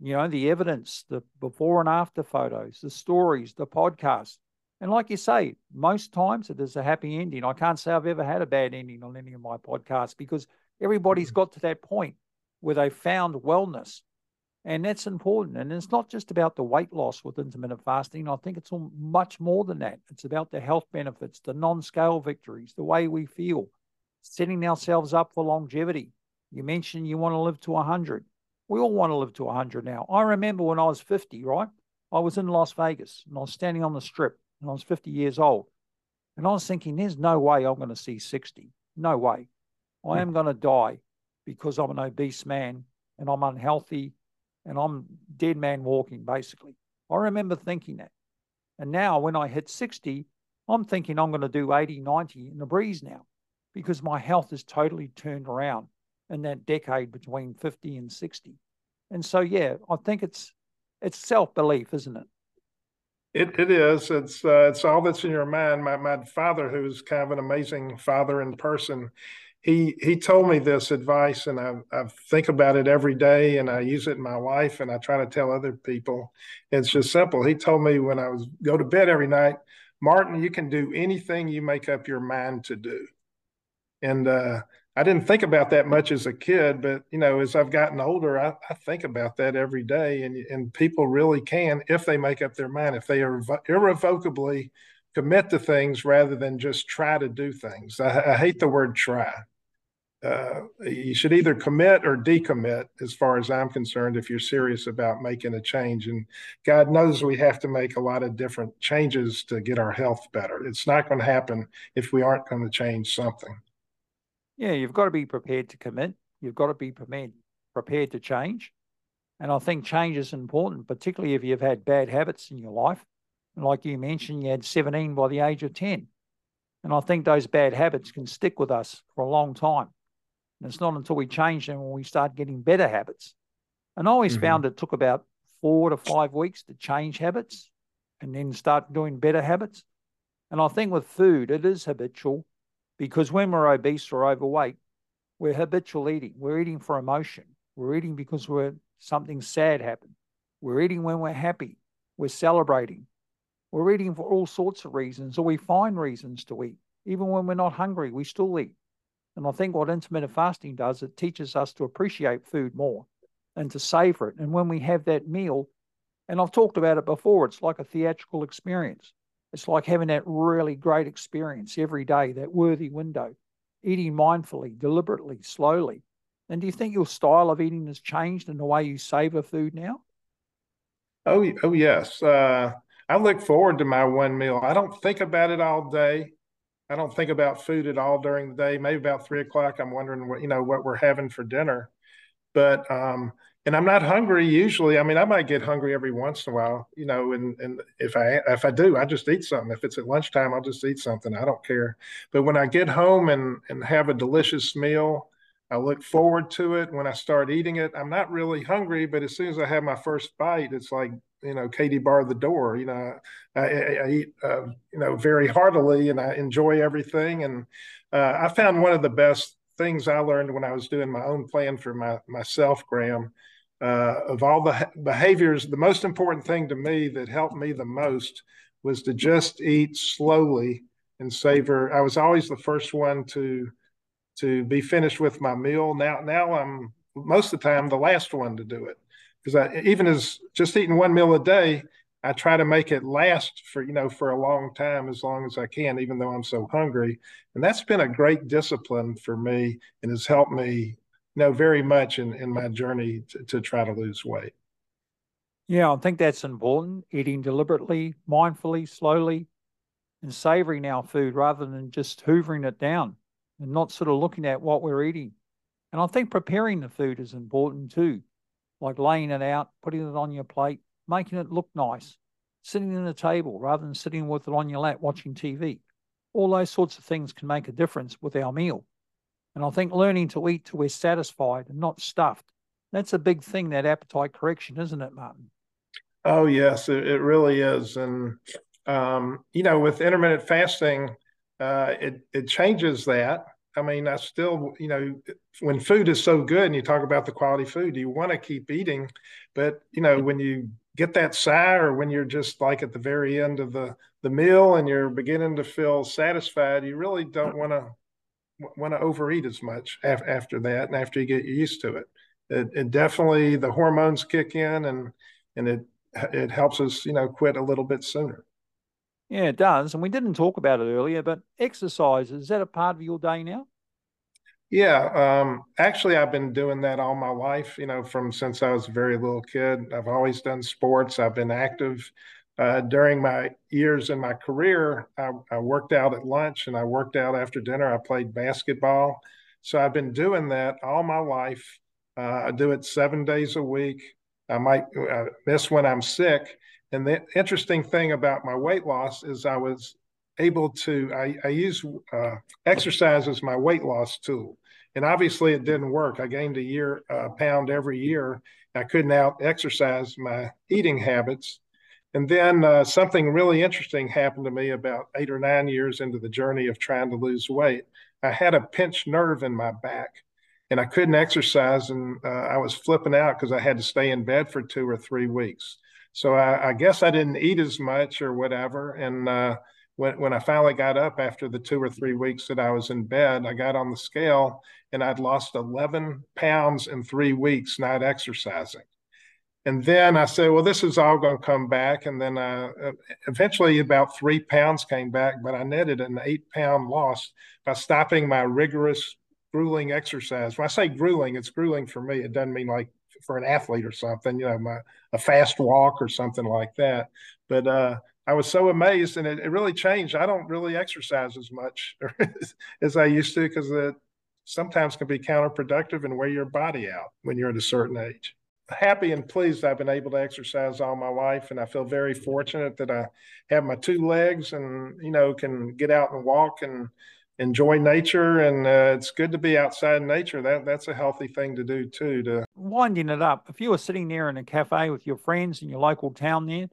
you know, the evidence, the before and after photos, the stories, the podcast. And like you say, most times it is a happy ending. I can't say I've ever had a bad ending on any of my podcasts because everybody's mm-hmm. got to that point where they found wellness. And that's important. And it's not just about the weight loss with intermittent fasting. I think it's much more than that. It's about the health benefits, the non scale victories, the way we feel. setting ourselves up for longevity. You mentioned you want to live to 100. We all want to live to 100 now. I remember when I was 50, right? I was in Las Vegas and I was standing on the strip and I was 50 years old. And I was thinking, there's no way I'm going to see 60. No way. I am going to die because I'm an obese man and I'm unhealthy and I'm dead man walking, basically. I remember thinking that. And now when I hit 60, I'm thinking I'm going to do 80, 90 in the breeze now because my health has totally turned around in that decade between 50 and 60. And so, yeah, I think it's it's self belief, isn't it? It it is. It's uh, it's all that's in your mind. My my father, who's kind of an amazing father in person, he he told me this advice, and I I think about it every day, and I use it in my life, and I try to tell other people. It's just simple. He told me when I was go to bed every night, Martin, you can do anything you make up your mind to do, and uh, I didn't think about that much as a kid, but you know, as I've gotten older, I, I, think about that every day. And and people really can, if they make up their mind, if they irrevo- irrevocably commit to things rather than just try to do things. I, I hate the word try. Uh, you should either commit or decommit, as far as I'm concerned, if you're serious about making a change. And God knows we have to make a lot of different changes to get our health better. It's not going to happen if we aren't going to change something yeah, you've got to be prepared to commit. You've got to be prepared prepared to change. And I think change is important, particularly if you've had bad habits in your life. And like you mentioned, you had 17 by the age of 10. And I think those bad habits can stick with us for a long time. And it's not until we change them when we start getting better habits. And I always mm-hmm. found it took about four to five weeks to change habits and then start doing better habits. And I think with food, it is habitual because when we're obese or overweight, we're habitual eating. We're eating for emotion. We're eating because we're something sad happened. We're eating when we're happy. We're celebrating. We're eating for all sorts of reasons, or we find reasons to eat. Even when we're not hungry, we still eat. And I think what intermittent fasting does, it teaches us to appreciate food more and to savor it. And when we have that meal, and I've talked about it before, it's like a theatrical experience. It's like having that really great experience every day, that worthy window, eating mindfully, deliberately, slowly. And do you think your style of eating has changed in the way you savor food now? Oh, oh yes. Uh, I look forward to my one meal. I don't think about it all day. I don't think about food at all during the day. Maybe about three o'clock, I'm wondering what you know what we're having for dinner. But um, and I'm not hungry usually. I mean, I might get hungry every once in a while, you know, and, and if I if I do, I just eat something. If it's at lunchtime, I'll just eat something. I don't care. But when I get home and and have a delicious meal, I look forward to it. When I start eating it, I'm not really hungry, but as soon as I have my first bite, it's like you know, Katie barred the door. You know, I, I, I eat uh, you know very heartily, and I enjoy everything. And uh, I found one of the best things I learned when I was doing my own plan for my myself, Graeme uh, of all the behaviors, the most important thing to me that helped me the most was to just eat slowly and savor. I was always the first one to to be finished with my meal. Now now I'm most of the time the last one to do it because I even as just eating one meal a day, I try to make it last for you know for a long time as long as I can, even though I'm so hungry. And that's been a great discipline for me and has helped me know very much in, in my journey to, to try to lose weight. Yeah, I think that's important. Eating deliberately, mindfully, slowly, and savoring our food rather than just hoovering it down and not sort of looking at what we're eating. And I think preparing the food is important too, like laying it out, putting it on your plate, making it look nice, sitting at the table rather than sitting with it on your lap watching TV. All those sorts of things can make a difference with our meal. And I think learning to eat till we're satisfied and not stuffed. That's a big thing, that appetite correction, isn't it, Martin? Oh, yes, it, it really is. And, um, you know, with intermittent fasting, uh, it, it changes that. I mean, I still, you know, when food is so good and you talk about the quality food, you want to keep eating. But, you know, when you get that sigh or when you're just like at the very end of the, the meal and you're beginning to feel satisfied, you really don't want to want to overeat as much af- after that and after you get used to it. it. It definitely the hormones kick in and and it it helps us you know quit a little bit sooner. Yeah, it does. And we didn't talk about it earlier, but exercise is that a part of your day now? Yeah, um, actually, I've been doing that all my life. You know, from since I was a very little kid, I've always done sports. I've been active. Uh, during my years in my career, I, I, worked out at lunch and I worked out after dinner. I played basketball, so I've been doing that all my life. Uh, I do it seven days a week. I might miss when I'm sick. And the interesting thing about my weight loss is I was able to I, I use uh, exercise as my weight loss tool and obviously it didn't work. I gained a year uh, pound every year. I couldn't out exercise my eating habits. And then uh, something really interesting happened to me about eight or nine years into the journey of trying to lose weight. I had a pinched nerve in my back and I couldn't exercise. And uh, I was flipping out because I had to stay in bed for two or three weeks. So I, I guess I didn't eat as much or whatever. And uh, when, when I finally got up after the two or three weeks that I was in bed, I got on the scale and I'd lost 11 pounds in three weeks not exercising. And then I said, well, this is all going to come back. And then uh, eventually about three pounds came back, but I netted an eight pound loss by stopping my rigorous, grueling exercise. When I say grueling, it's grueling for me. It doesn't mean like for an athlete or something, you know, my, a fast walk or something like that. But uh, I was so amazed, and it, it, really changed. I don't really exercise as much <laughs> as I used to because it sometimes can be counterproductive and wear your body out when you're at a certain age. Happy and pleased I've been able to exercise all my life, and I feel very fortunate that I have my two legs and you know can get out and walk and enjoy nature and uh, it's good to be outside nature that that's a healthy thing to do too to winding it up if you were sitting there in a cafe with your friends in your local town there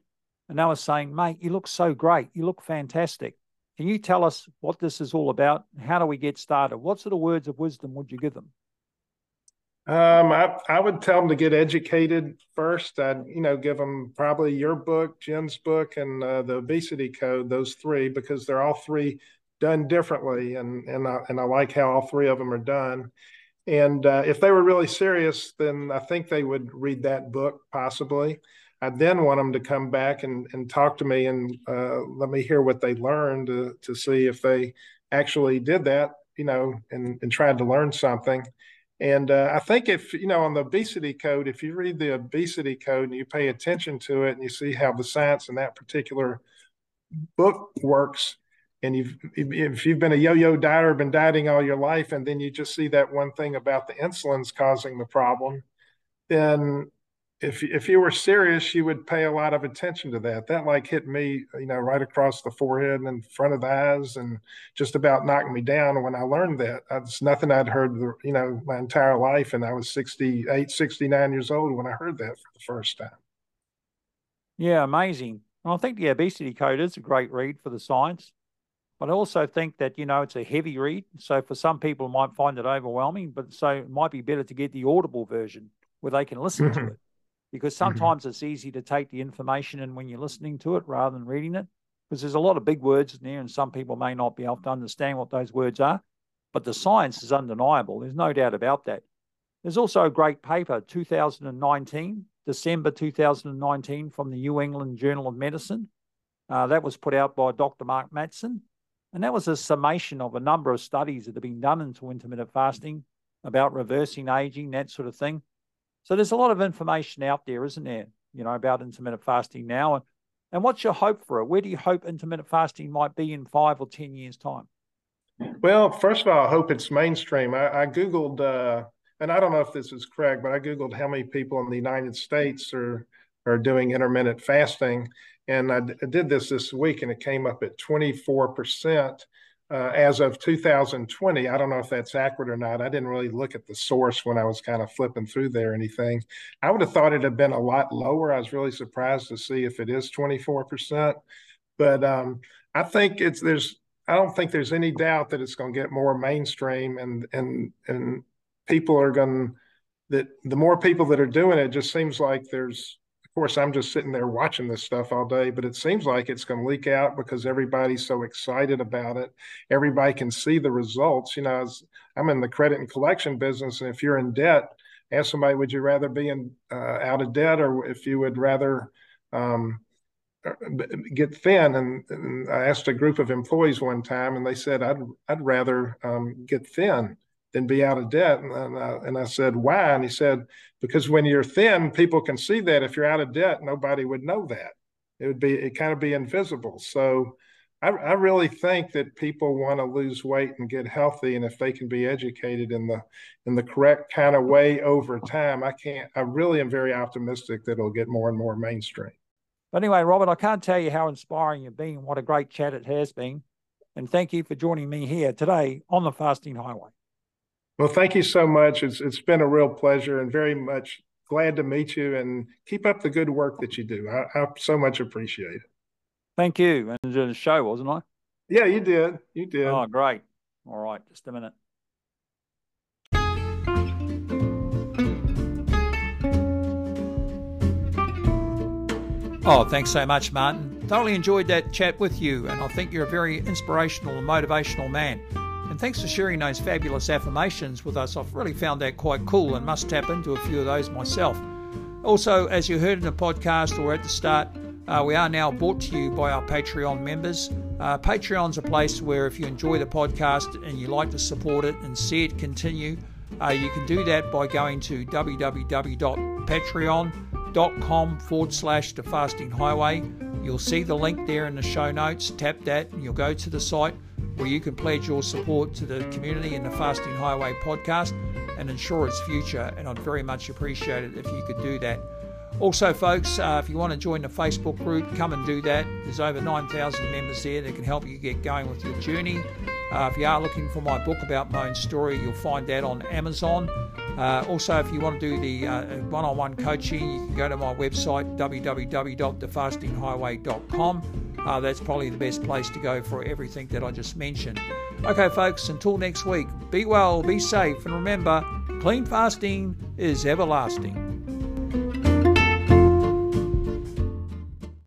and they were saying mate you look so great you look fantastic can you tell us what this is all about? How do we get started? What sort of words of wisdom would you give them? Um, I, I would tell them to get educated first. I'd, you know, give them probably your book, Gin's book, and uh, the obesity code, those three, because they're all three done differently. And, and, I, and I like how all three of them are done. And uh, if they were really serious, then I think they would read that book possibly. I then want them to come back and, and talk to me and uh, let me hear what they learned to, to see if they actually did that, you know, and, and tried to learn something. And uh, I think if, you know, on the obesity code, if you read the obesity code and you pay attention to it and you see how the science in that particular book works, and you've, if you've been a yo-yo dieter, been dieting all your life, and then you just see that one thing about the insulin's causing the problem, then if if you were serious, you would pay a lot of attention to that. That like hit me, you know, right across the forehead and in front of the eyes, and just about knocked me down. When I learned that, it's nothing I'd heard, you know, my entire life, and I was 68, 69 years old when I heard that for the first time. Yeah, amazing. And I think the obesity code is a great read for the science, but I also think that you know it's a heavy read. So for some people, might find it overwhelming, but so it might be better to get the audible version where they can listen mm-hmm. to it because mm-hmm. sometimes mm-hmm. it's easy to take the information in when you're listening to it rather than reading it because there's a lot of big words in there and some people may not be able to understand what those words are but the science is undeniable there's no doubt about that there's also a great paper 2019 december 2019 from the new england journal of medicine uh, that was put out by dr mark mattson and that was a summation of a number of studies that have been done into intermittent fasting about reversing aging that sort of thing so there's a lot of information out there, isn't there? You know, about intermittent fasting now. And, and what's your hope for it? Where do you hope intermittent fasting might be in five or 10 years' time? Well, first of all, I hope it's mainstream. I, I Googled, uh, and I don't know if this is correct, but I Googled how many people in the United States are, are doing intermittent fasting. And I, I did this this week, and it came up at 24% uh, as of 2020. I don't know if that's accurate or not. I didn't really look at the source when I was kind of flipping through there or anything. I would have thought it had been a lot lower. I was really surprised to see if it is 24%. But um, I think it's there's I don't think there's any doubt that it's going to get more mainstream and and and people are going that the more people that are doing it, it just seems like there's course, I'm just sitting there watching this stuff all day, but it seems like it's going to leak out because everybody's so excited about it. Everybody can see the results. You know, I'm in the credit and collection business, and if you're in debt, ask somebody, would you rather be in uh, out of debt, or if you would rather um, uh, get thin? And, and, I asked a group of employees one time, and they said, "I'd I'd rather um, get thin." Than be out of debt. And, and, I, and I said, why? And he said, because when you're thin, people can see that. If you're out of debt, nobody would know that. It would be, it kind of be invisible. So I, I really think that people want to lose weight and get healthy. And if they can be educated in the, in the correct kind of way over time, I can't, I really am very optimistic that it'll get more and more mainstream. But anyway, Robert, I can't tell you how inspiring you've been. What a great chat it has been. And thank you for joining me here today on the Fasting Highway. Well, thank you so much. It's it's been a real pleasure and very much glad to meet you and keep up the good work that you do. I, I so much appreciate it. Thank you. And the show, wasn't I? Yeah, you did. You did. Oh, great. All right, just a minute. Oh, thanks so much, Martin. Thoroughly enjoyed that chat with you, and I think you're a very inspirational and motivational man. Thanks for sharing those fabulous affirmations with us. I've really found that quite cool and must tap into a few of those myself. Also, as you heard in the podcast or at the start, uh, we are now brought to you by our Patreon members. Uh, Patreon's a place where if you enjoy the podcast and you like to support it and see it continue, uh, you can do that by going to www.patreon.com forward slash the fasting highway. You'll see the link there in the show notes. Tap that and you'll go to the site where you can pledge your support to the community and the Fasting Highway podcast and ensure its future. And I'd very much appreciate it if you could do that. Also, folks, uh, if you want to join the Facebook group, come and do that. There's over 9,000 members there that can help you get going with your journey. Uh, if you are looking for my book about my own story, you'll find that on Amazon. Uh, also, if you want to do the one on one coaching, you can go to my website, www.thefastinghighway.com. Uh, that's probably the best place to go for everything that I just mentioned. Okay, folks, until next week, be well, be safe, and remember clean fasting is everlasting.